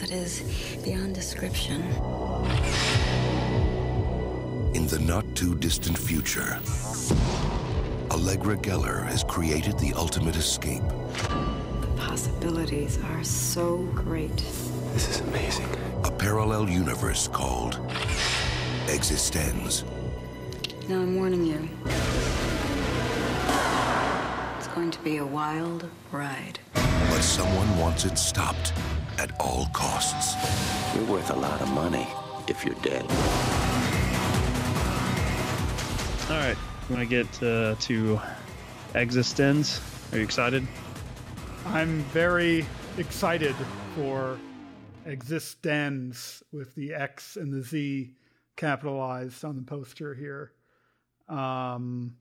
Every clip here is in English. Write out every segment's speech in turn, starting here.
that is beyond description. In the not too distant future, Allegra Geller has created the ultimate escape. The possibilities are so great. This is amazing. A parallel universe called Existenz. Now I'm warning you. It's going to be a wild ride. But someone wants it stopped at all costs. You're worth a lot of money if you're dead. All right, you want to get uh, to Existenz? Are you excited? I'm very excited for Existenz with the X and the Z capitalized on the poster here. Um,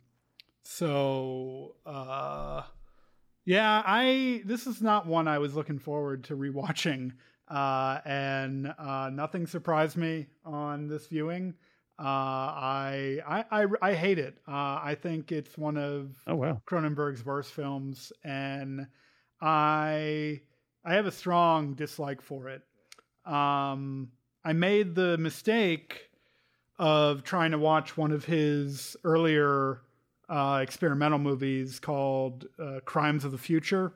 so uh, yeah, I this is not one I was looking forward to rewatching, uh, and uh, nothing surprised me on this viewing. Uh, I, I I I hate it. Uh, I think it's one of Oh, wow. Cronenberg's worst films, and I I have a strong dislike for it. Um, I made the mistake of trying to watch one of his earlier uh, experimental movies called uh, Crimes of the Future,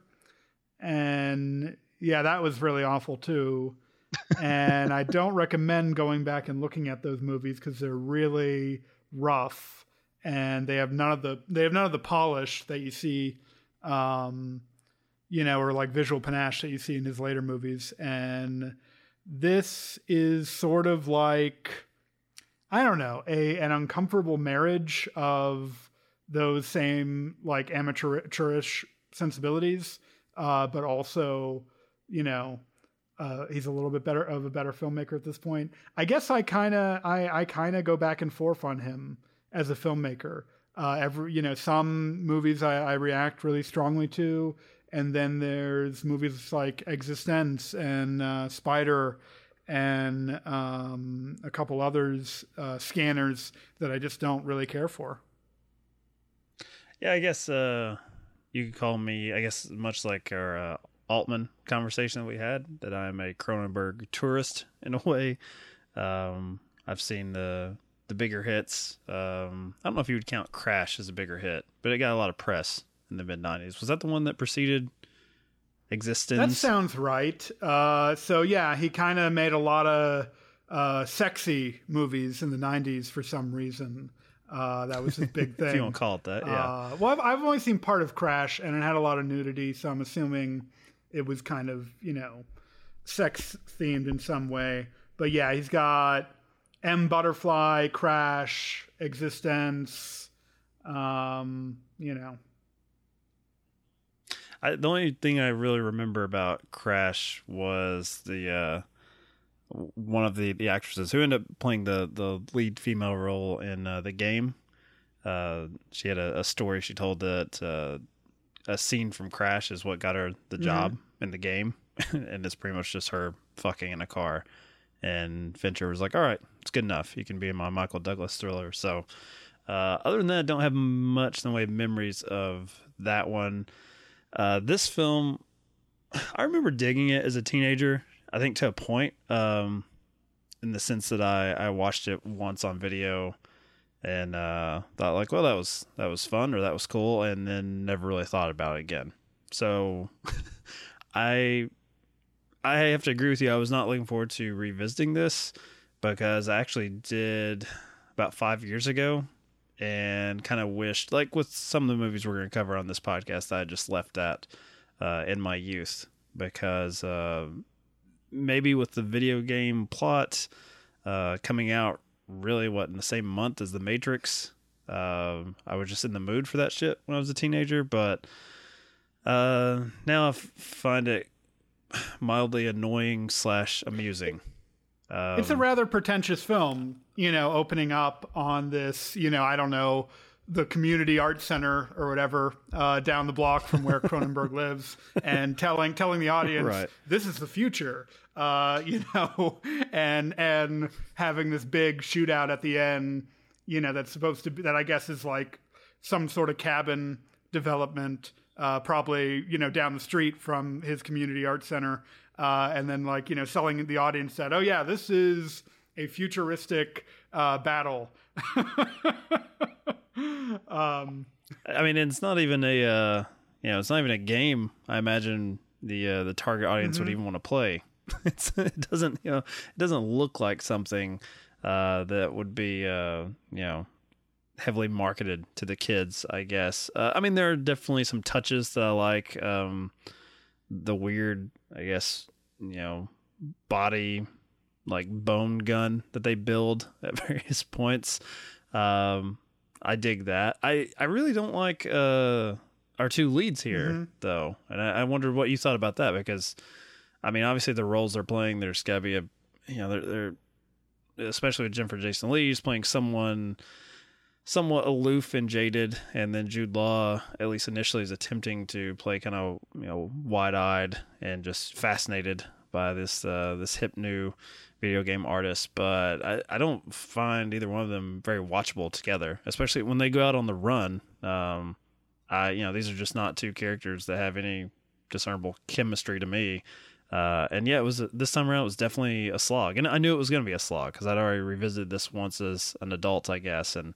and yeah, that was really awful too. and I don't recommend going back and looking at those movies because they're really rough. And they have none of the they have none of the polish that you see um you know or like visual panache that you see in his later movies. And this is sort of like I don't know, a an uncomfortable marriage of those same like amateurish sensibilities uh but also you know uh, he's a little bit better of a better filmmaker at this point. I guess I kind of I, I kind of go back and forth on him as a filmmaker. Uh, every you know some movies I, I react really strongly to, and then there's movies like Existenz and uh, Spider and um, a couple others, uh, Scanners that I just don't really care for. Yeah, I guess uh, you could call me, I guess, much like our uh, Altman conversation that we had, that I'm a Cronenberg tourist in a way. Um, I've seen the the bigger hits. Um, I don't know if you would count Crash as a bigger hit, but it got a lot of press in the mid '90s. Was that the one that preceded Existenz? That sounds right. Uh, so yeah, he kind of made a lot of uh, sexy movies in the '90s for some reason. Uh, that was his big thing. if you don't call it that, yeah. Uh, well, I've, I've only seen part of Crash, and it had a lot of nudity, so I'm assuming it was kind of you know sex themed in some way. But yeah, he's got M Butterfly, Crash, Existenz. Um, you know, I, the only thing I really remember about Crash was the uh, one of the, the actresses who ended up playing the, the lead female role in uh, the game. Uh, she had a, a story she told that uh, a scene from Crash is what got her the job in the game, and it's pretty much just her fucking in a car. And Fincher was like, "All right, it's good enough. You can be in my Michael Douglas thriller." So, uh, other than that, I don't have much in the way of memories of that one. Uh, this film, I remember digging it as a teenager. I think to a point, um, in the sense that I I watched it once on video and uh, thought like, well, that was that was fun or that was cool, and then never really thought about it again. So, I I have to agree with you. I was not looking forward to revisiting this because I actually did about five years ago, and kind of wished, like with some of the movies we're going to cover on this podcast, I just left that uh, in my youth because uh, maybe with the video game plot uh, coming out really what in the same month as the Matrix. Um, I was just in the mood for that shit when I was a teenager, but uh, now I f- find it mildly annoying slash amusing. Um, it's a rather pretentious film, you know, opening up on this, you know, I don't know, the community art center or whatever uh, down the block from where Cronenberg lives, and telling telling the audience Right. this is the future, uh, you know, and and having this big shootout at the end, you know, that's supposed to be that I guess is like some sort of cabin development, uh, probably you know down the street from his community art center, uh, and then like you know selling the audience that oh yeah this is a futuristic uh, battle. um, I mean, it's not even a uh, you know, it's not even a game. I imagine the uh, the target audience would Mhm. even want to play. it's, it doesn't you know, it doesn't look like something uh, that would be uh, you know heavily marketed to the kids. I guess. Uh, I mean, there are definitely some touches that I like. Um, the weird, I guess, you know, body like bone gun that they build at various points. Um, I dig that. I, I really don't like uh, our two leads here Mhm. though, and I, I wondered what you thought about that because, I mean, obviously the roles they're playing, there's got to be a, you know, they're, they're especially with Jennifer Jason Lee, he's playing someone somewhat aloof and jaded, and then Jude Law, at least initially, is attempting to play kind of you know wide eyed and just fascinated by this uh, this hip new video game artist. But I, I don't find either one of them very watchable together, especially when they go out on the run. Um, I you know these are just not two characters that have any discernible chemistry to me. Uh, and yeah, it was this time around. It was definitely a slog, and I knew it was going to be a slog because I'd already revisited this once as an adult, I guess. And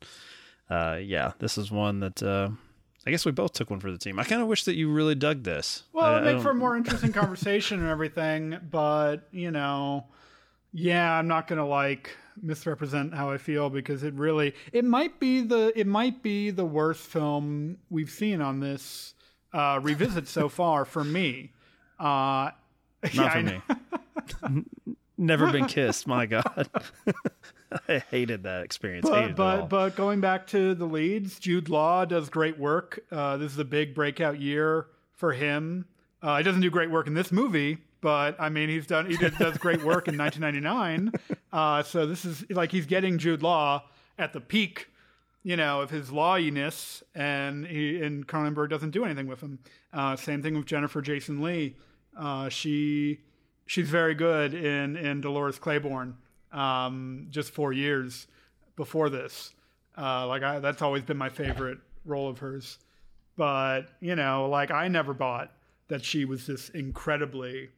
uh, yeah, this is one that uh, I guess we both took one for the team. I kind of wish that you really dug this. Well, I- it'd make for a more interesting conversation and everything, but you know, yeah, I'm not gonna like misrepresent how I feel because it really it might be the it might be the worst film we've seen on this uh, revisit so far for me. Uh, Not yeah, for me. Never been kissed. My God, I hated that experience. but but but going back to the leads, Jude Law does great work. Uh, this is a big breakout year for him. Uh, he doesn't do great work in this movie, but I mean he's done he did, does great work in 1999. Uh, so this is like he's getting Jude Law at the peak, you know, of his lawiness, and he and Cronenberg doesn't do anything with him. Uh, same thing with Jennifer Jason Lee. Uh, she she's very good in in Dolores Claiborne. Um, just four years before this, uh, like I, that's always been my favorite role of hers. But you know, like I never bought that she was this incredibly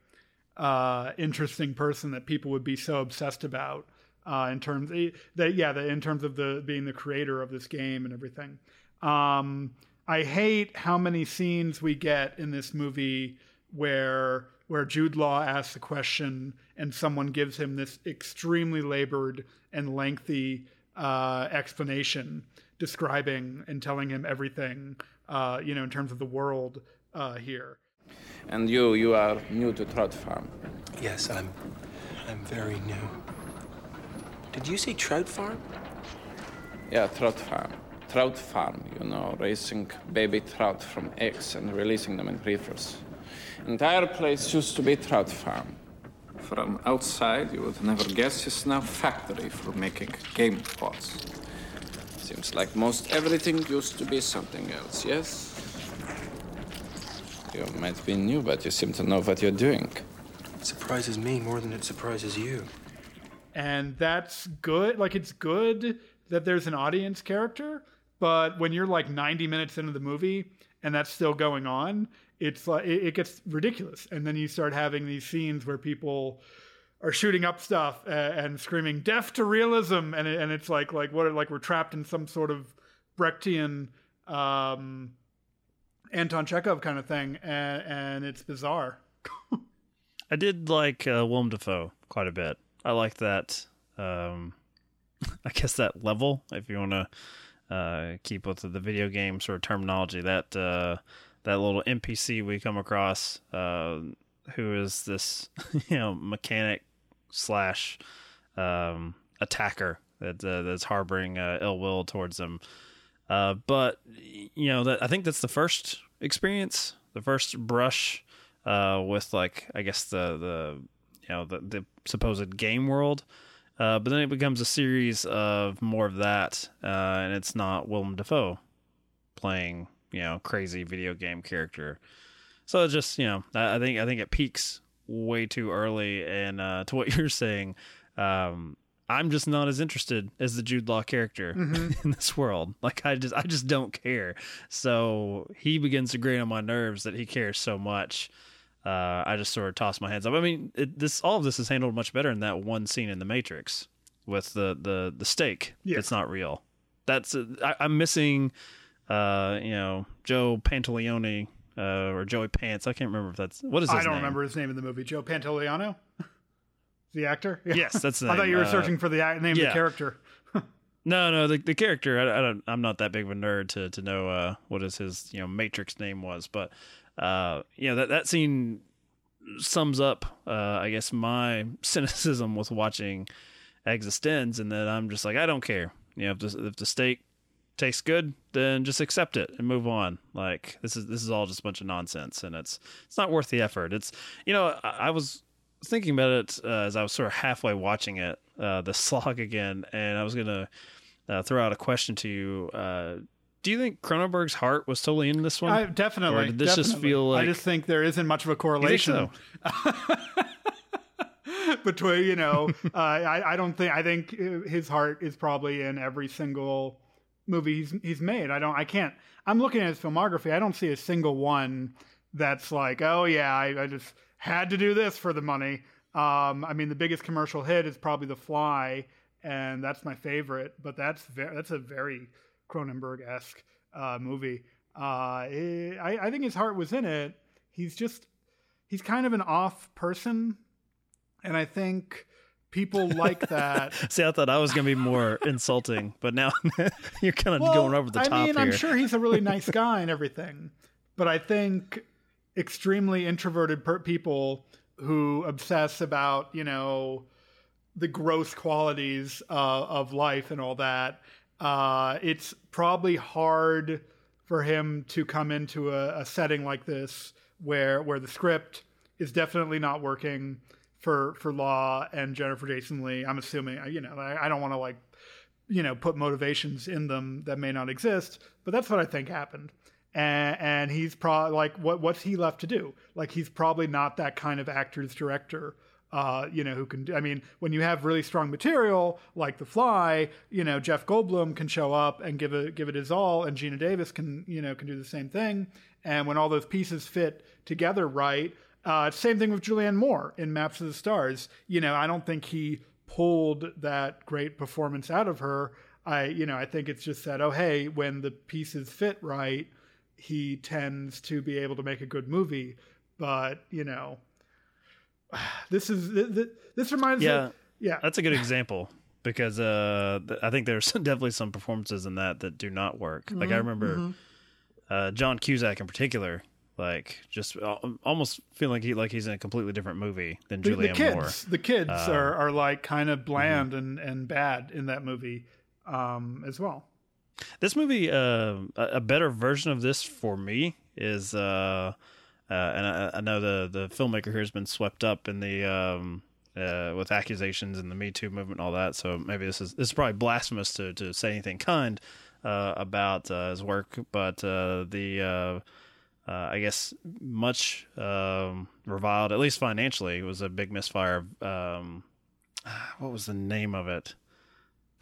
uh, interesting person that people would be so obsessed about uh, in terms that yeah, the, in terms of the being the creator of this game and everything. Um, I hate how many scenes we get in this movie where where Jude Law asks a question and someone gives him this extremely labored and lengthy uh, explanation describing and telling him everything, uh, you know, in terms of the world uh, here. And you, you are new to Trout Farm. Yes, I'm. I'm very new. Did you say trout farm? Yeah, trout farm. Trout farm, you know, raising baby trout from eggs and releasing them in reefers. Entire place used to be trout farm. From outside, you would never guess it's now factory for making game pots. Seems like most everything used to be something else, yes? You might be new, but you seem to know what you're doing. It surprises me more than it surprises you. and that's good. Like it's good that there's an audience character, but when you're like 90 minutes into the movie and that's still going on, it's like it, it gets ridiculous. And then you start having these scenes where people are shooting up stuff and, and screaming "death to realism," and it, and it's like like what like we're trapped in some sort of Brechtian. Um, Anton Chekhov kind of thing, and, and it's bizarre. I did like uh, Willem Dafoe quite a bit. I like that. Um, I guess that level, if you want to uh, keep with the video game sort of terminology, that uh, that little NPC we come across, uh, who is this, you know, mechanic slash um, attacker that uh, that's harboring uh, ill will towards them. Uh, but you know, that I think that's the first experience, the first brush uh, with like I guess the the you know the the supposed game world. Uh, but then it becomes a series of more of that, uh, and it's not Willem Dafoe playing you know crazy video game character. So it's just you know I, I think I think it peaks way too early, and uh, to what you're saying, um, I'm just not as interested as the Jude Law character Mhm. in this world. Like I just I just don't care. So he begins to grate on my nerves that he cares so much. Uh, I just sort of toss my hands up. I mean, it, this all of this is handled much better in that one scene in the Matrix with the the the stake. Yeah. It's not real. That's uh, I, I'm missing. Uh, you know, Joe Pantoliano uh, or Joey Pants. I can't remember if that's what is. His I don't name? remember his name in the movie. Joe Pantoliano, the actor. Yeah. Yes, that's the I thought you were Uh, searching for the name of the character. No, no, the the character. I, I don't. I'm not that big of a nerd to to know uh, what is his you know Matrix name was, but uh, you know that that scene sums up, uh, I guess, my cynicism with watching Existenz, and that I'm just like, I don't care. You know, if the if the steak tastes good, then just accept it and move on. Like this is this is all just a bunch of nonsense, and it's it's not worth the effort. It's you know, I, I was thinking about it uh, as I was sort of halfway watching it, uh, the slog again, and I was gonna uh, throw out a question to you. Uh, do you think Cronenberg's heart was totally in this one? I, definitely. Or did this just feel like I just think there isn't much of a correlation between you know. uh, I I don't think I think his heart is probably in every single movie he's he's made. I don't. I can't. I'm looking at his filmography. I don't see a single one that's like, oh yeah, I, I just had to do this for the money. Um, I mean, the biggest commercial hit is probably The Fly, and that's my favorite. But that's very, that's a very Cronenberg esque uh, movie. Uh, eh, I, I think his heart was in it. He's just he's kind of an off person, and I think people like that. See, I thought I was going to be more insulting, but now you're kind of Well, going over the top. I mean, here. I'm sure he's a really nice guy and everything, but I think extremely introverted per- people who obsess about you know the gross qualities uh, of life and all that. Uh, it's probably hard for him to come into a, a setting like this where where the script is definitely not working for for Law and Jennifer Jason Lee. I'm assuming you know I, I don't want to like you know put motivations in them that may not exist, but that's what I think happened. And, and he's probably like what what's he left to do? Like he's probably not that kind of actor's director uh, you know, who can I mean, when you have really strong material like The Fly, you know, Jeff Goldblum can show up and give it, give it his all, and Geena Davis can, you know, can do the same thing. And when all those pieces fit together right, uh, same thing with Julianne Moore in Maps of the Stars. You know, I don't think he pulled that great performance out of her. I, you know, I think it's just that, oh, hey, when the pieces fit right, he tends to be able to make a good movie. But, you know, this is this, this reminds yeah, me. Yeah, that's a good example because uh, I think there's definitely some performances in that that do not work. Like I Mhm, remember mhm. uh, John Cusack in particular, like just al- almost feeling like he like he's in a completely different movie than the, the kids, Moore. the kids Um, mm-hmm. are are like kind of bland and and bad in that movie um, as well. This movie, uh, a better version of this for me is, uh, uh, and I, I know the the filmmaker here has been swept up in the um, uh, with accusations and the Me Too movement and all that. So maybe this is this is probably blasphemous to to say anything kind uh, about uh, his work. But the I guess, much um, reviled, at least financially. Was a big misfire. Um, what was the name of it?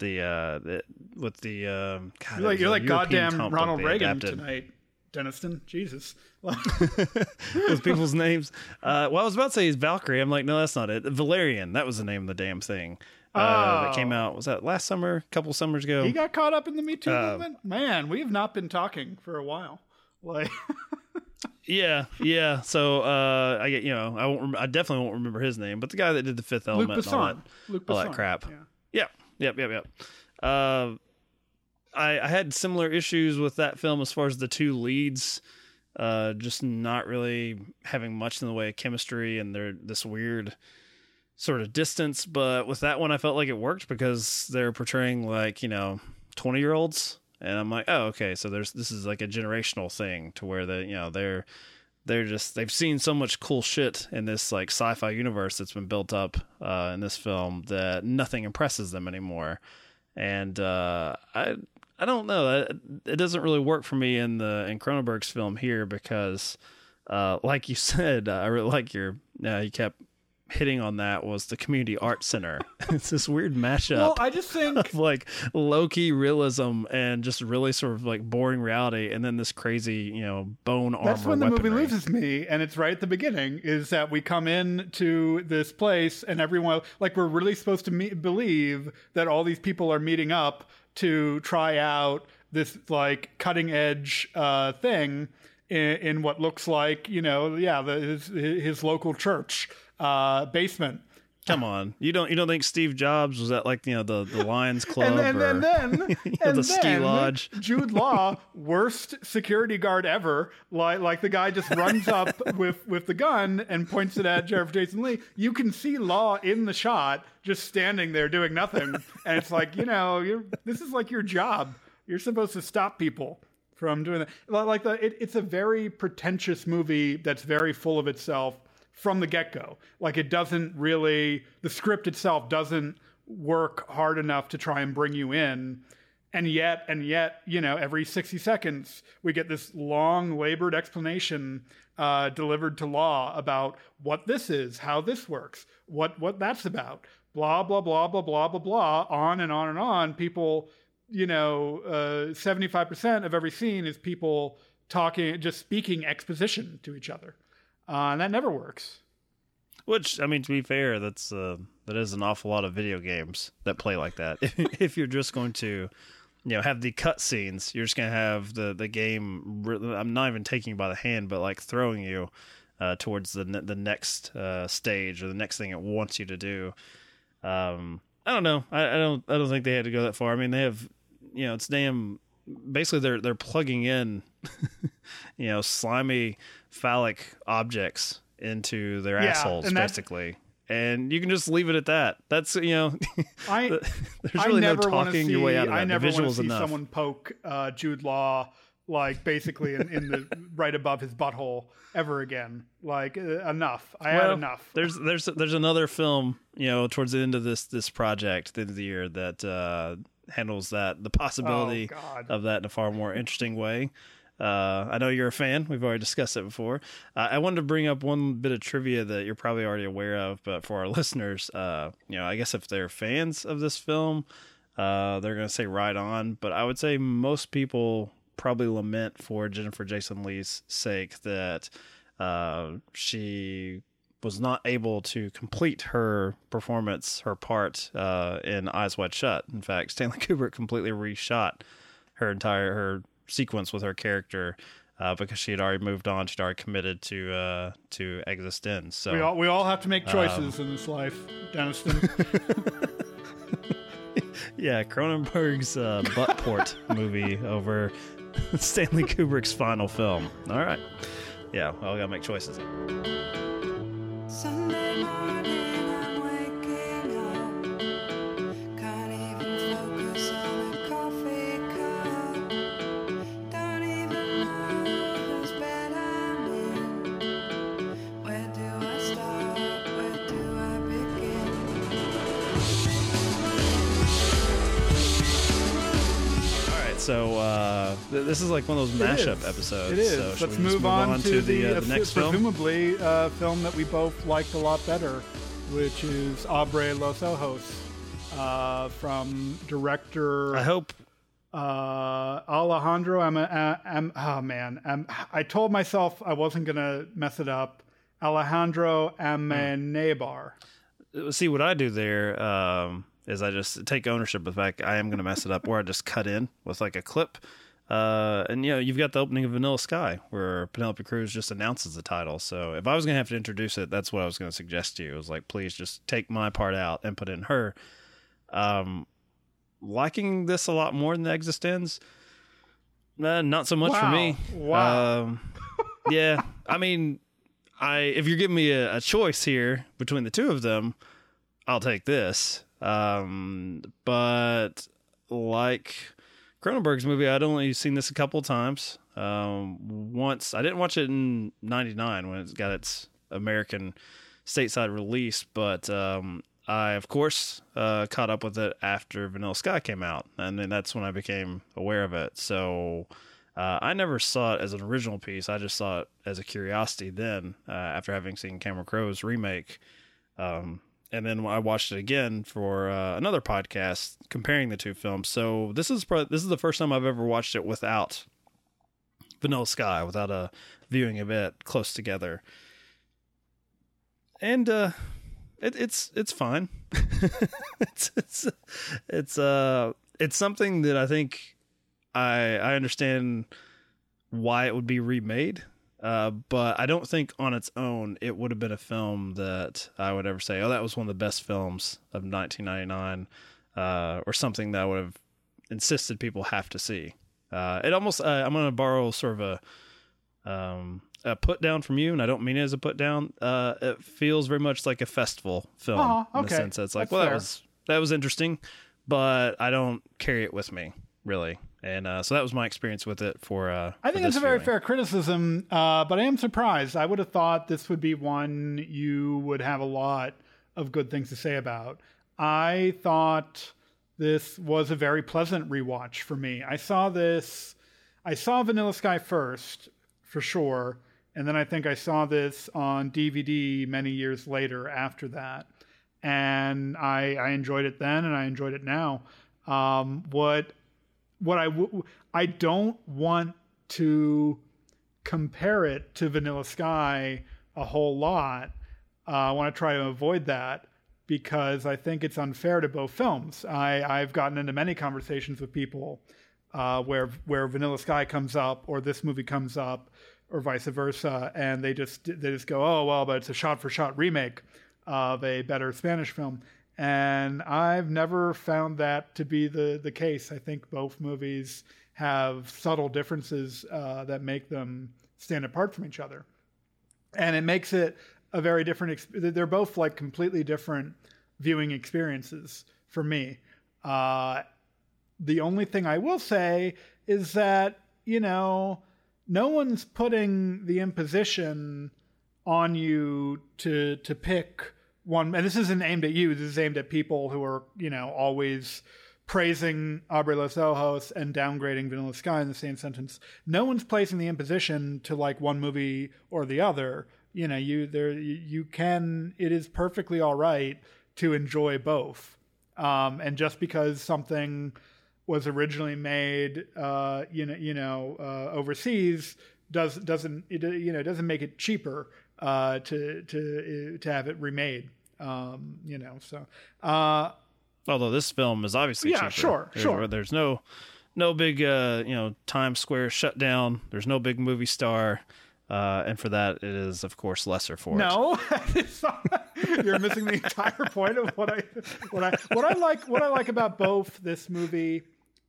The, uh, the with the um, God, You're like, you're like goddamn Ronald Reagan adapted. tonight, Deniston. Jesus. Those people's names. Uh, well, I was about to say is Valkyrie. I'm like, no, that's not it. Valerian. That was the name of the damn thing. Uh, that came Oh. out. Was that last summer? A couple summers ago. he got caught up in the Me Too Uh, movement. Man, we have not been talking for a while. Like, Yeah, yeah. So uh, I get you know I won't. Rem- I definitely won't remember his name, but the guy that did the Fifth Luc Element and all that, Besson. Luc all that crap. yeah. Yep, yep, yep, yep. Uh, I I had similar issues with that film as far as the two leads, uh, just not really having much in the way of chemistry, and they're this weird sort of distance. But with that one, I felt like it worked because they're portraying like you know twenty year olds, and I'm like, oh, okay, so there's this is like a generational thing to where they you know they're they're just they've seen so much cool shit in this like sci-fi universe that's been built up uh, in this film that nothing impresses them anymore, and uh, I I don't know. It, doesn't really work for me in the in Cronenberg's film here because uh, like you said I really like your uh, you kept hitting on that was the community art center it's this weird mashup well, I just think of like low key realism and just really sort of like boring reality, and then this crazy, you know, bone armor. That's when the movie weaponry. loses me, and it's right at the beginning. Is that we come in to this place, and everyone like we're really supposed to meet, believe that all these people are meeting up to try out this like cutting edge uh, thing in, in what looks like you know yeah the, his his local church uh, basement. Come on, you don't you don't think Steve Jobs was at like you know the the Lions Club and, and, or and then, you know, and the ski lodge? Jude Law, worst security guard ever. Like, like the guy just runs up with with the gun and points it at Jennifer Jason Lee. You can see Law in the shot, just standing there doing nothing, and it's like you know, you're, this is like your job. You're supposed to stop people from doing that. Like the, it, it's a very pretentious movie that's very full of itself from the get go. Like it doesn't really, the script itself doesn't work hard enough to try and bring you in. And yet, and yet, you know, every 60 seconds, we get this long, labored explanation uh, delivered to Law about what this is, how this works, what what that's about, blah blah blah blah blah blah blah, on and on and on. People, you know, five percent of every scene is people talking, just speaking exposition to each other, uh, and that never works. Which I mean, to be fair, that's uh, that is an awful lot of video games that play like that. if you're just going to, you know, have the cut scenes, you're just gonna have the the game. I'm not even taking you by the hand, but like throwing you uh, towards the the next uh, stage or the next thing it wants you to do. Um, I don't know. I, I don't. I don't think they had to go that far. I mean, they have. You know, it's damn. Basically, they're they're plugging in, you know, slimy phallic objects into their Yeah, assholes, and basically. And you can just leave it at that. That's you know, I there's I really no never wanna talking see, your way out of that. I never the want to visuals see enough. someone poke uh, Jude Law like basically in, in the right above his butthole ever again. Like uh, enough. I had enough. There's there's there's another film, you know, towards the end of this this project, the end of the year, that uh, handles that the possibility Oh, of that in a far more interesting way. Uh, I know you're a fan. We've already discussed it before. Uh, I wanted to bring up one bit of trivia that you're probably already aware of, but for our listeners, uh, you know, I guess if they're fans of this film, uh, they're going to say right on. But I would say most people probably lament for Jennifer Jason Lee's sake that uh, she was not able to complete her performance, her part uh, in Eyes Wide Shut. In fact, Stanley Kubrick completely reshot her entire her sequence with her character uh, because she had already moved on. She'd already committed to uh, to Existenz. So we all we all have to make um, choices in this life, Deniston. yeah, Cronenberg's uh, Buttport movie over Stanley Kubrick's final film. All right. Yeah, well, we gotta make choices. Sunday morning, this is like one of those mashup is. episodes. It is. So Let's we just move, on, to, the, uh, the uh, next film. presumably a film that we both liked a lot better, which is Abre Los Ojos, uh, from director. I hope uh, Alejandro. I'm, I'm, oh man, I'm, I told myself I wasn't gonna mess it up. Alejandro Amenabar. see what I do there um, is I just take ownership of the fact I am going to mess it up, or I just cut in with like a clip. Uh, and you know, you've got the opening of Vanilla Sky where Penelope Cruz just announces the title. So if I was going to have to introduce it, that's what I was going to suggest to you. It was like, please just take my part out and put in her. Um, liking this a lot more than the Existenz. Uh, not so much for me. Wow. Um, yeah, I mean, I if you're giving me a, a choice here between the two of them, I'll take this. Um, but like Cronenberg's movie, I'd only seen this a couple of times. Um, once I didn't watch it in '99 when it got its American stateside release, but um, I of course uh, caught up with it after Vanilla Sky came out, and then that's when I became aware of it. So. Uh, I never saw it as an original piece. I just saw it as a curiosity then, uh, after having seen Cameron Crowe's remake. Um, and then I watched it again for uh, another podcast comparing the two films. So this is pro- this is the first time I've ever watched it without Vanilla Sky, without a viewing of it close together. And uh, it, it's it's fine. it's it's it's uh it's something that I think I I understand why it would be remade. Uh, but I don't think on its own it would have been a film that I would ever say, "Oh, that was one of the best films of 1999," uh, or something that I would have insisted people have to see. Uh, it almost uh, I'm going to borrow sort of a um, a put down from you, and I don't mean it as a put down. Uh, it feels very much like a festival film Oh, in the sense that it's like, That's well, that was that was interesting, but I don't carry it with me really. And uh, so that was my experience with it for. Uh, I think it's a very viewing. fair criticism, uh, but I am surprised. I would have thought this would be one you would have a lot of good things to say about. I thought this was a very pleasant rewatch for me. I saw this, I saw Vanilla Sky first, for sure, and then I think I saw this on DVD many years later after that. And I, I enjoyed it then and I enjoyed it now. Um, what what I w- I don't want to compare it to Vanilla Sky a whole lot. Uh, I want to try to avoid that because I think it's unfair to both films. I, I've gotten into many conversations with people uh, where where Vanilla Sky comes up or this movie comes up or vice versa, and they just they just go, oh well, but it's a shot for shot remake of a better Spanish film. And I've never found that to be the, the case. I think both movies have subtle differences uh, that make them stand apart from each other. And it makes it a very different, exp- they're both like completely different viewing experiences for me. Uh, the only thing I will say is that, you know, no one's putting the imposition on you to to pick one and this isn't aimed at you this is aimed at people who are you know always praising Abre Los Ojos and downgrading Vanilla Sky in the same sentence. No one's placing the imposition to like one movie or the other. You know you there you, can it is perfectly all right to enjoy both. Um, and just because something was originally made uh, you know you know uh, overseas does doesn't it you know doesn't make it cheaper uh, to to to have it remade. Um, you know, so uh, Although this film is obviously Yeah, cheaper. sure, there's, sure. There's no no big uh, you know Times Square shutdown. There's no big movie star, uh, and for that it is of course lesser for it. no, you're missing the entire point of what I what I what I like what I like about both this movie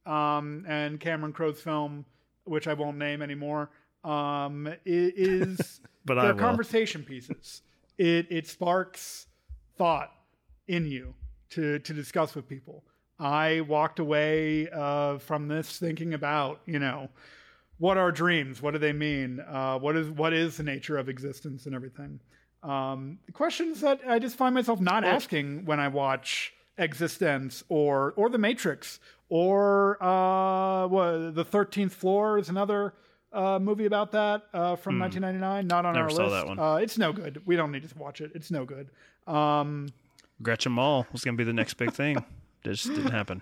um, and Cameron Crowe's film, which I won't name anymore, um, is But they're will. conversation pieces. It it sparks thought in you to to discuss with people. I walked away uh, from this thinking about you know what are dreams? What do they mean? Uh, what is what is the nature of existence and everything? Um, questions that I just find myself not asking when I watch Existenz or or The Matrix or uh, what, The Thirteenth Floor is another uh, movie about that uh, from 1999. Not on. Never our saw list. that one. Uh, it's no good. We don't need to watch it. It's no good. Um, Gretchen Mol was going to be the next big thing. It just didn't happen.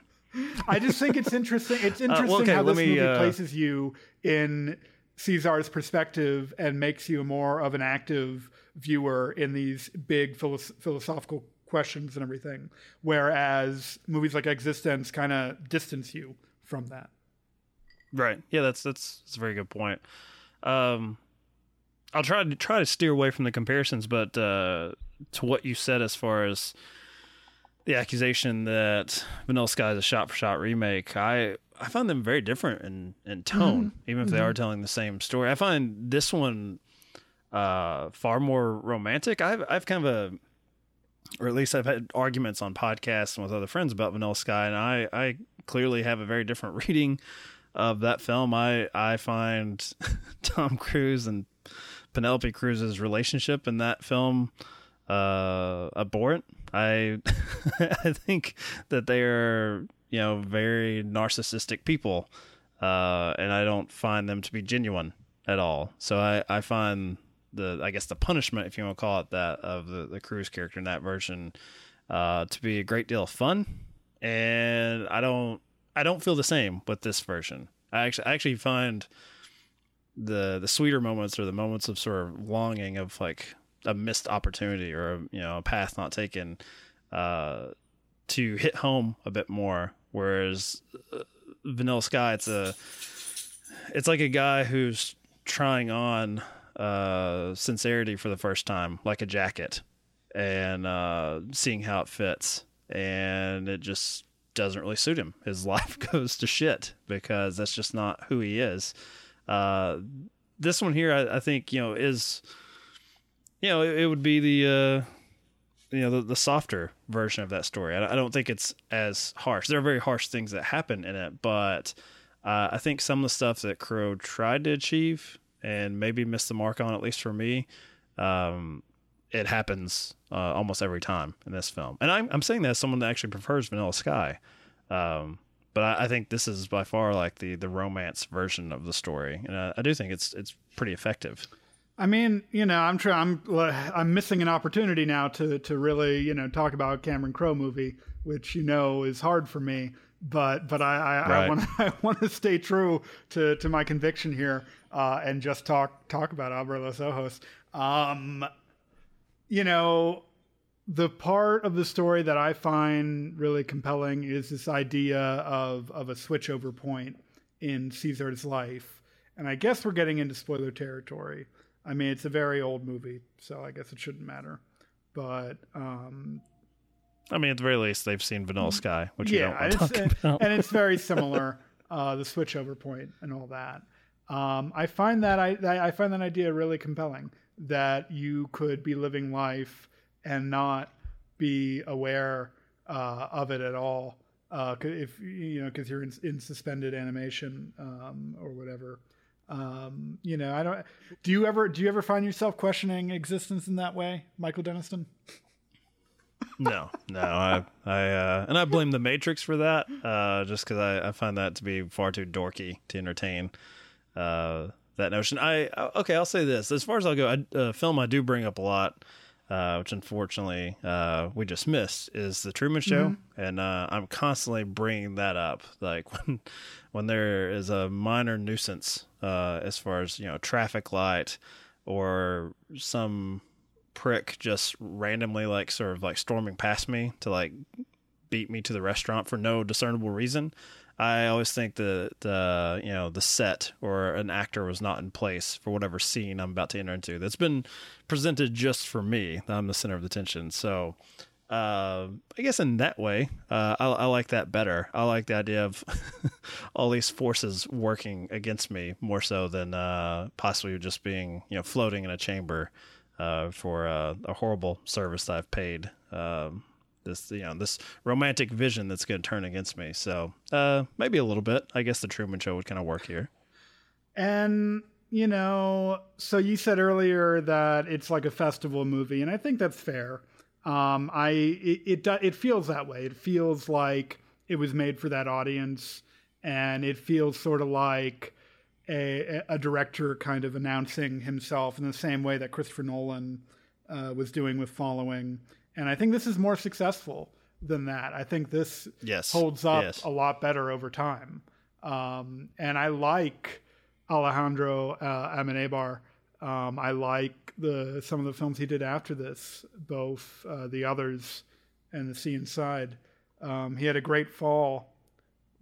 I just think it's interesting. It's Uh, well, interesting okay, how this me, movie uh, places you in Caesar's perspective and makes you more of an active viewer in these big philo- philosophical questions and everything. Whereas movies like Existenz kind of distance you from that. Right. Yeah, that's that's that's a very good point. Um, I'll try to try to steer away from the comparisons, but uh, to what you said as far as the accusation that Vanilla Sky is a shot for shot remake, I I find them very different in in tone, even if they are telling the same story. I find this one uh, far more romantic. I've I've kind of a or at least I've had arguments on podcasts and with other friends about Vanilla Sky, and I, I clearly have a very different reading of that film. I I find Tom Cruise and Penelope Cruz's relationship in that film uh, abhorrent. I I think that they are you know very narcissistic people, uh, and I don't find them to be genuine at all. So I I find the I guess the punishment, if you want to call it that, of the the Cruise character in that version uh, to be a great deal of fun, and I don't I don't feel the same with this version. I actually I actually find the the sweeter moments or the moments of sort of longing of like a missed opportunity or a, you know a path not taken uh, to hit home a bit more. Whereas uh, Vanilla Sky, it's a it's like a guy who's trying on uh, sincerity for the first time, like a jacket, and uh, seeing how it fits, and it just doesn't really suit him. His life goes to shit because that's just not who he is. Uh, this one here, I, I think, you know, is, you know, it, it would be the, uh, you know, the, the softer version of that story. I, I don't think it's as harsh. There are very harsh things that happen in it, but uh, I think some of the stuff that Crowe tried to achieve and maybe missed the mark on, at least for me, um, it happens uh, almost every time in this film. And I'm, I'm saying that as someone that actually prefers Vanilla Sky. Um, but I, I think this is by far like the, the romance version of the story, and I, I do think it's it's pretty effective. I mean, you know, I'm trying. I'm I'm missing an opportunity now to to really, you know, talk about a Cameron Crowe movie, which you know is hard for me. But but I I, I Right. want I want to stay true to to my conviction here uh, and just talk talk about Abre Los Ojos. Um, you know, the part of the story that I find really compelling is this idea of of a switchover point in Caesar's life, and I guess we're getting into spoiler territory. I mean, it's a very old movie, so I guess it shouldn't matter. But um, I mean, at the very least, they've seen Vanilla Sky, which you yeah, don't want and to it's, talk about. and it's very similar, uh, the switchover point and all that. Um, I find that I I find that idea really compelling that you could be living life and not be aware uh, of it at all. Uh, if you know, because you're in, in suspended animation um, or whatever. Um, you know, I don't. Do you ever do you ever find yourself questioning existence in that way, Michael Deniston? no, no, I, I, uh, and I blame the Matrix for that, uh, just because I, I find that to be far too dorky to entertain uh, that notion. I okay, I'll say this: as far as I'll go, I, a film I do bring up a lot, uh, which unfortunately uh, we just missed, is the Truman Show, and uh, I'm constantly bringing that up, like when when there is a minor nuisance uh, as far as you know traffic light or some prick just randomly like sort of like storming past me to like beat me to the restaurant for no discernible reason. I always think that the you know the set or an actor was not in place for whatever scene I'm about to enter into. That's been presented just for me. That I'm the center of the attention. So uh, I guess in that way, uh, I, I like that better. I like the idea of all these forces working against me more so than uh, possibly just being you know floating in a chamber uh, for uh, a horrible service that I've paid. Um, this you know this romantic vision that's going to turn against me. So uh, maybe a little bit. I guess the Truman Show would kind of work here. And you know, so you said earlier that it's like a festival movie, and I think that's fair. Um, I it, it it feels that way. It feels like it was made for that audience, and it feels sort of like a, a director kind of announcing himself in the same way that Christopher Nolan uh, was doing with Following. And I think this is more successful than that. I think this Yes. holds up Yes. a lot better over time. Um, and I like Alejandro uh, Amenabar. Um, I like the some of the films he did after this, both uh, The Others and The Sea Inside. Um, he had a great fall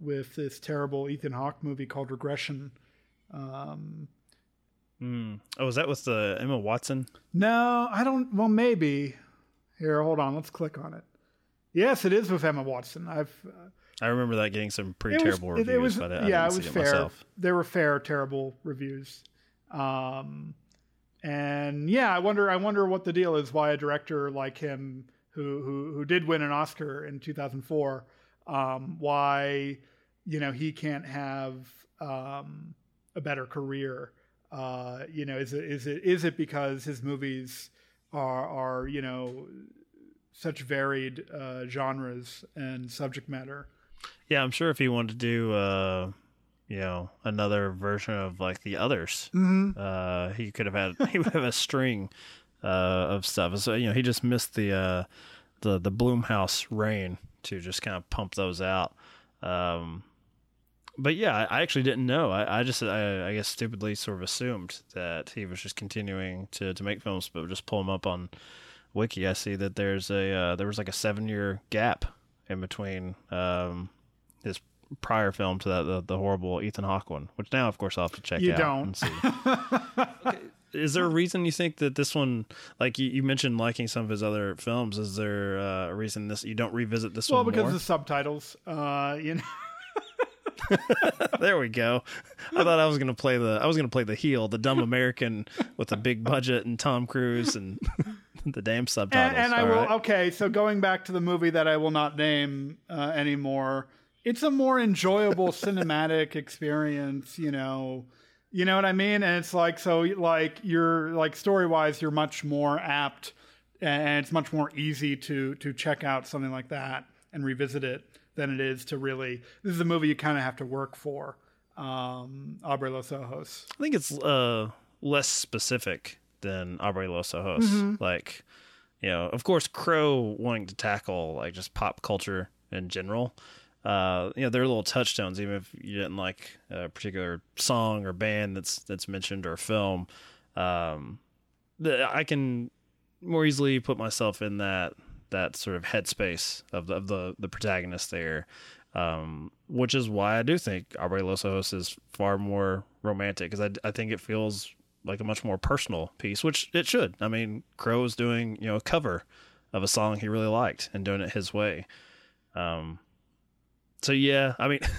with this terrible Ethan Hawke movie called Regression. Um, Mm. Oh, is that with the Emma Watson? no, I don't. Well, maybe. Here, hold on. Let's click on it. Yes, it is with Emma Watson. I've. Uh, I remember that getting some pretty it was- terrible it- reviews. It was, but I yeah, didn't it was see fair. myself. There were fair, terrible reviews. Um, and yeah, I wonder. I wonder what the deal is. Why a director like him, who who who did win an Oscar in 2004, um, why you know he can't have um, a better career. Uh, you know, is it is it is it because his movies are are you know such varied uh, genres and subject matter? Yeah, I'm sure if he wanted to do, uh, you know, another version of like the others, Mhm. uh, he could have had he would have a string uh, of stuff. So you know, he just missed the uh, the the Blumhouse reign to just kind of pump those out. Um, but yeah, I actually didn't know. I, I just I, I guess stupidly sort of assumed that he was just continuing to to make films, but just pull him up on Wiki. I see that there's a uh, there was like a seven year gap in between um, his prior film to that the, the horrible Ethan Hawke one, which now of course I'll have to check You out don't. and see. Is there a reason you think that this one, like you, you mentioned, liking some of his other films? Is there uh, a reason this you don't revisit this well, one Well, because more? of the subtitles. Uh, you know. there we go. I thought I was gonna play the I was gonna play the heel, the dumb American with a big budget and Tom Cruise and the damn subtitles. And, and I All will. Okay, so going back to the movie that I will not name uh, anymore, it's a more enjoyable cinematic experience. You know, you know what I mean. And it's like so, like you're like story wise, you're much more apt, and it's much more easy to to check out something like that and revisit it than it is to really. This is a movie you kind of have to work for. Um, Abre los Ojos. I think it's uh, less specific than Abre los Ojos. Mhm. Like, you know, of course, Crowe wanting to tackle like just pop culture in general. Uh, you know, they're little touchstones, even if you didn't like a particular song or band that's that's mentioned or film. Um, the, I can more easily put myself in that that sort of headspace of the of the, the protagonist there, um, which is why I do think Los Ojos is far more romantic because I, I think it feels like a much more personal piece, which it should. I mean, Crowe is doing you know a cover of a song he really liked and doing it his way. Um, so yeah, I mean.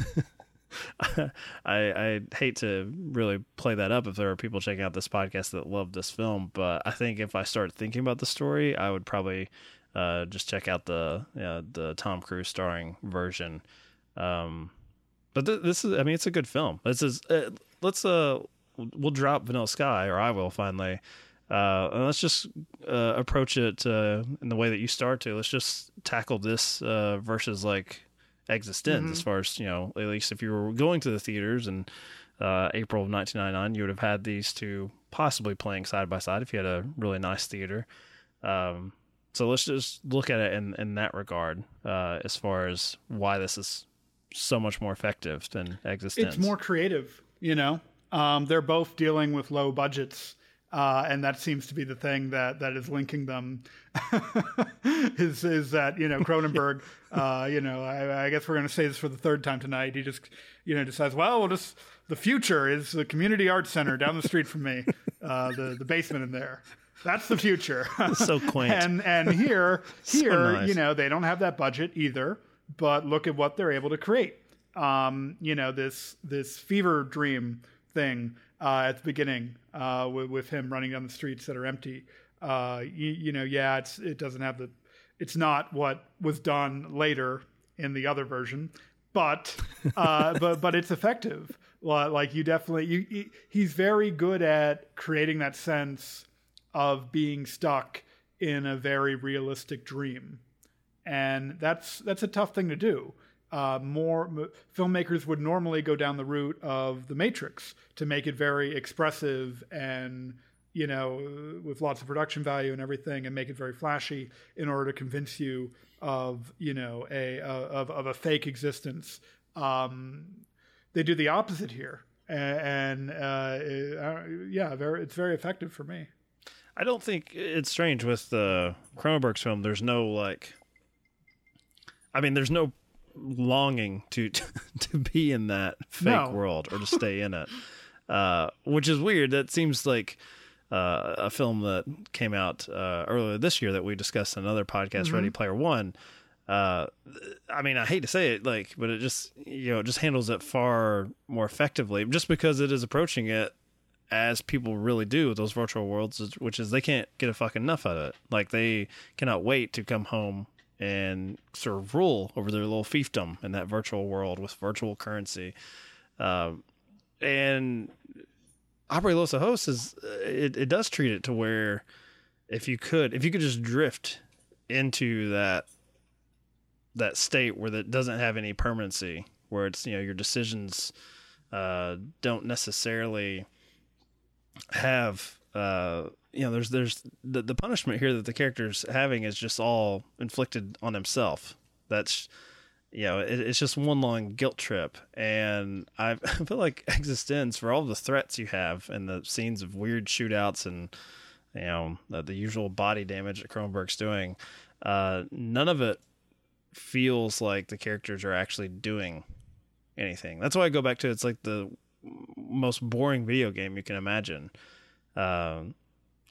I I hate to really play that up if there are people checking out this podcast that love this film, but I think if I start thinking about the story, I would probably uh, just check out the the Tom Cruise starring version. Um, but th- this is, I mean, it's a good film. This is uh, let's uh we'll drop Vanilla Sky, or I will finally. Uh, and let's just uh, approach it uh, in the way that you start to. Let's just tackle this uh, versus like Existenz, Mhm. as far as you know. At least if you were going to the theaters in uh, April of 1999, you would have had these two possibly playing side by side if you had a really nice theater. Um, so let's just look at it in in that regard, uh, as far as why this is so much more effective than Existenz. It's more creative, you know. Um, they're both dealing with low budgets, uh, and that seems to be the thing that that is linking them. is is that you know Cronenberg? uh, you know, I, I guess we're going to say this for the third time tonight. He just you know decides, well, we'll just the future is the community arts center down the street from me, uh, the the basement in there. That's the future. So quaint. and and here So here nice. you know they don't have that budget either, but look at what they're able to create. Um, you know this this fever dream thing uh, at the beginning uh, with, with him running down the streets that are empty. Uh, you, you know, yeah, it's it doesn't have the, it's not what was done later in the other version, but uh, but but it's effective. Like you definitely, you, he- he's very good at creating that sense of being stuck in a very realistic dream, and that's that's a tough thing to do. Uh, more m- filmmakers would normally go down the route of the Matrix to make it very expressive and you know with lots of production value and everything, and make it very flashy in order to convince you of you know a, a of of a fake existence. Um, they do the opposite here, A- and uh, it- uh, yeah, very it's very effective for me. I don't think it's strange with the Cronenberg's film. There's no like, I mean, there's no longing to to be in that fake No. world or to stay in it, uh, which is weird. That seems like uh, a film that came out uh, earlier this year that we discussed in another podcast, Mhm. Ready Player One. Uh, I mean, I hate to say it, like, but it just you know it just handles it far more effectively, just because it is approaching it as people really do with those virtual worlds, which is they can't get a fucking enough out of it. Like they cannot wait to come home and sort of rule over their little fiefdom in that virtual world with virtual currency. Um, and Abre Los Ojos is it, it does treat it to where if you could if you could just drift into that that state where that doesn't have any permanency, where it's you know your decisions uh, don't necessarily have uh, you know there's there's the, the punishment here that the character's having is just all inflicted on himself. That's you know it, it's just one long guilt trip, and I, feel like Existenz for all the threats you have and the scenes of weird shootouts and you know the, the usual body damage that Cronenberg's doing, uh, none of it feels like the characters are actually doing anything. That's why I go back to it's like the most boring video game you can imagine. Um,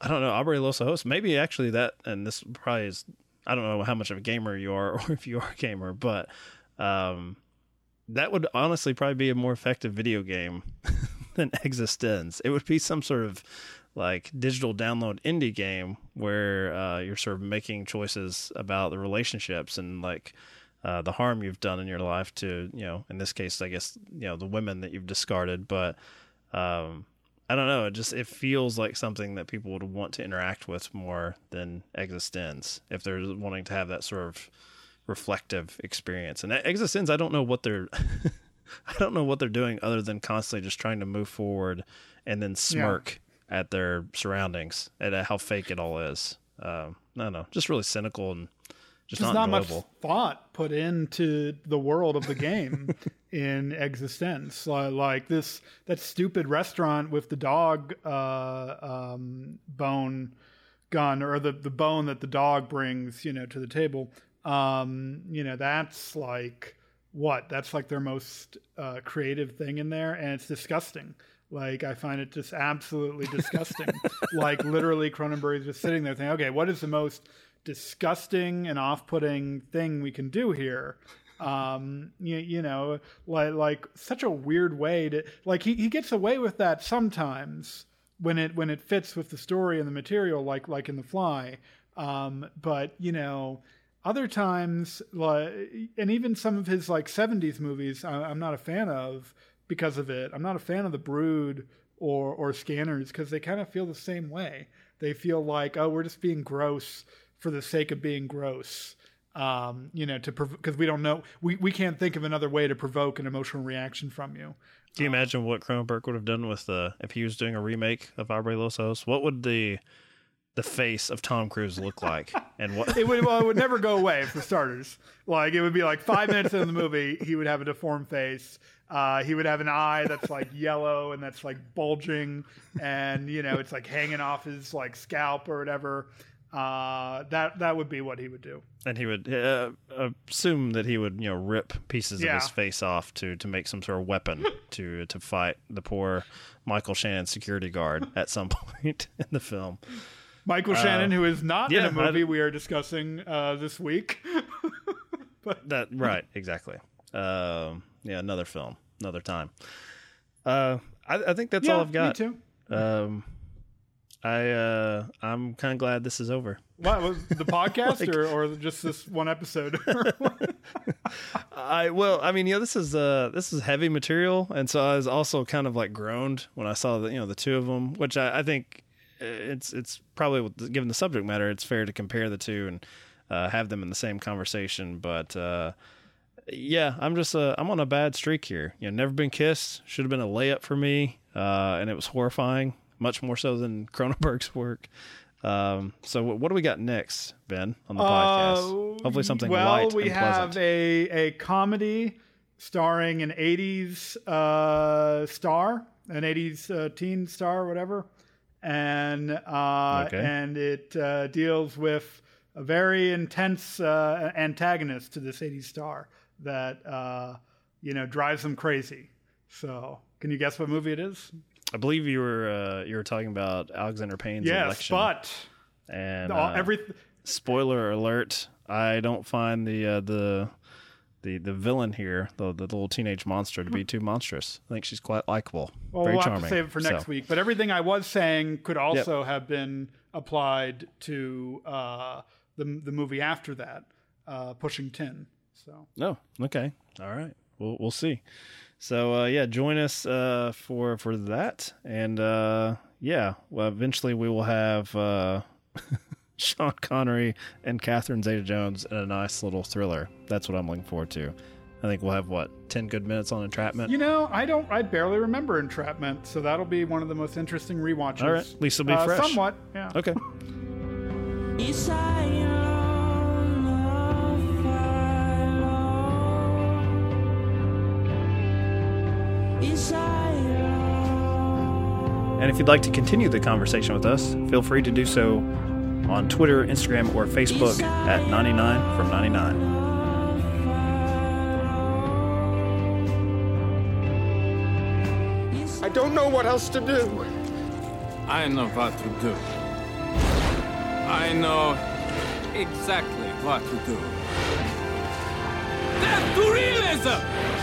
I don't know Abre Los Ojos. Maybe actually that, and this probably is. I don't know how much of a gamer you are, or if you are a gamer, but um, that would honestly probably be a more effective video game than Existenz. It would be some sort of like digital download indie game where uh, you're sort of making choices about the relationships and like uh, the harm you've done in your life to you know in this case I guess you know the women that you've discarded. But um, I don't know. It just it feels like something that people would want to interact with more than Existenz if they're wanting to have that sort of reflective experience. And Existenz I don't know what they're I don't know what they're doing other than constantly just trying to move forward and then smirk at their surroundings and at how fake it all is. Um, I don't know, just really cynical and just, Just not, not, much thought put into the world of the game in Existenz. Like, this that stupid restaurant with the dog uh, um, bone gun or the the bone that the dog brings, you know, to the table. Um, you know, that's like what? That's like their most uh, creative thing in there, and it's disgusting. Like I find it just absolutely disgusting. like literally, Cronenberg is just sitting there thinking, okay, what is the most disgusting and off-putting thing we can do here? Um, you, you know, like like such a weird way to like he, he gets away with that sometimes when it when it fits with the story and the material, like like in The Fly. Um, but you know, other times, like, and even some of his like '70s movies, I, I'm not a fan of because of it. I'm not a fan of The Brood or or Scanners because they kind of feel the same way. They feel like oh, we're just being gross for the sake of being gross. Um, you know, to because we don't know, we, we can't think of another way to provoke an emotional reaction from you. Do you imagine what Cronenberg would have done with the if he was doing a remake of Abre Los Ojos? What would the the face of Tom Cruise look like? And what it would well, it would never go away for starters. Like it would be like five minutes into the movie, he would have a deformed face. Uh, he would have an eye that's like yellow and that's like bulging, and you know it's like hanging off his like scalp or whatever. Uh, that that would be what he would do. and he would uh, assume that he would you know rip pieces Yeah. of his face off to to make some sort of weapon to to fight the poor Michael Shannon security guard at some point in the film. Michael Uh, Shannon, who is not yeah, in a movie I- we are discussing uh, this week. but That right, exactly. Um, yeah, another film, another time. Uh, I, I think that's all I've got. me too. Um, I uh, I'm kind of glad this is over. What was the podcast Like- or, or just this one episode? I well, I mean, you know, this is uh this is heavy material, and so I was also kind of like groaned when I saw the you know the two of them, which I, I think it's it's probably given the subject matter, it's fair to compare the two and uh, have them in the same conversation. But uh, yeah, I'm just uh, I'm on a bad streak here. You know, never been kissed should have been a layup for me, uh, and it was horrifying, much more so than Cronenberg's work. Um, so what, what do we got next, Ben, on the podcast? Hopefully something Uh, well, light we and have pleasant. a a comedy starring an '80s uh, star, an '80s uh, teen star, whatever, and uh, Okay. and it uh, deals with a very intense uh, antagonist to this '80s star that uh, you know drives them crazy. So, can you guess what movie it is? I believe you were uh, you were talking about Alexander Payne's yes, election. but and uh, every spoiler alert i don't find the uh, the the the villain here the, the little teenage monster to be too monstrous. I think she's quite likable. Well, very we'll charming have to save it for next So, week. But everything I was saying could also have been applied to uh, the the movie after that, uh, Pushing Tin. So. No okay. All right. We'll, we'll see so uh, yeah join us uh, for for that and uh, yeah well eventually we will have uh, sean connery and catherine zeta jones in a nice little thriller that's what i'm looking forward to i think we'll have what 10 good minutes on entrapment you know, I don't, I barely remember Entrapment, so that'll be one of the most interesting rewatches. All right, at least it'll be Uh, fresh. Somewhat, yeah. okay And if you'd like to continue the conversation with us, feel free to do so on Twitter, Instagram, or Facebook at 99 from 99. I don't know what else to do. I know what to do. I know exactly what to do. Death to realism!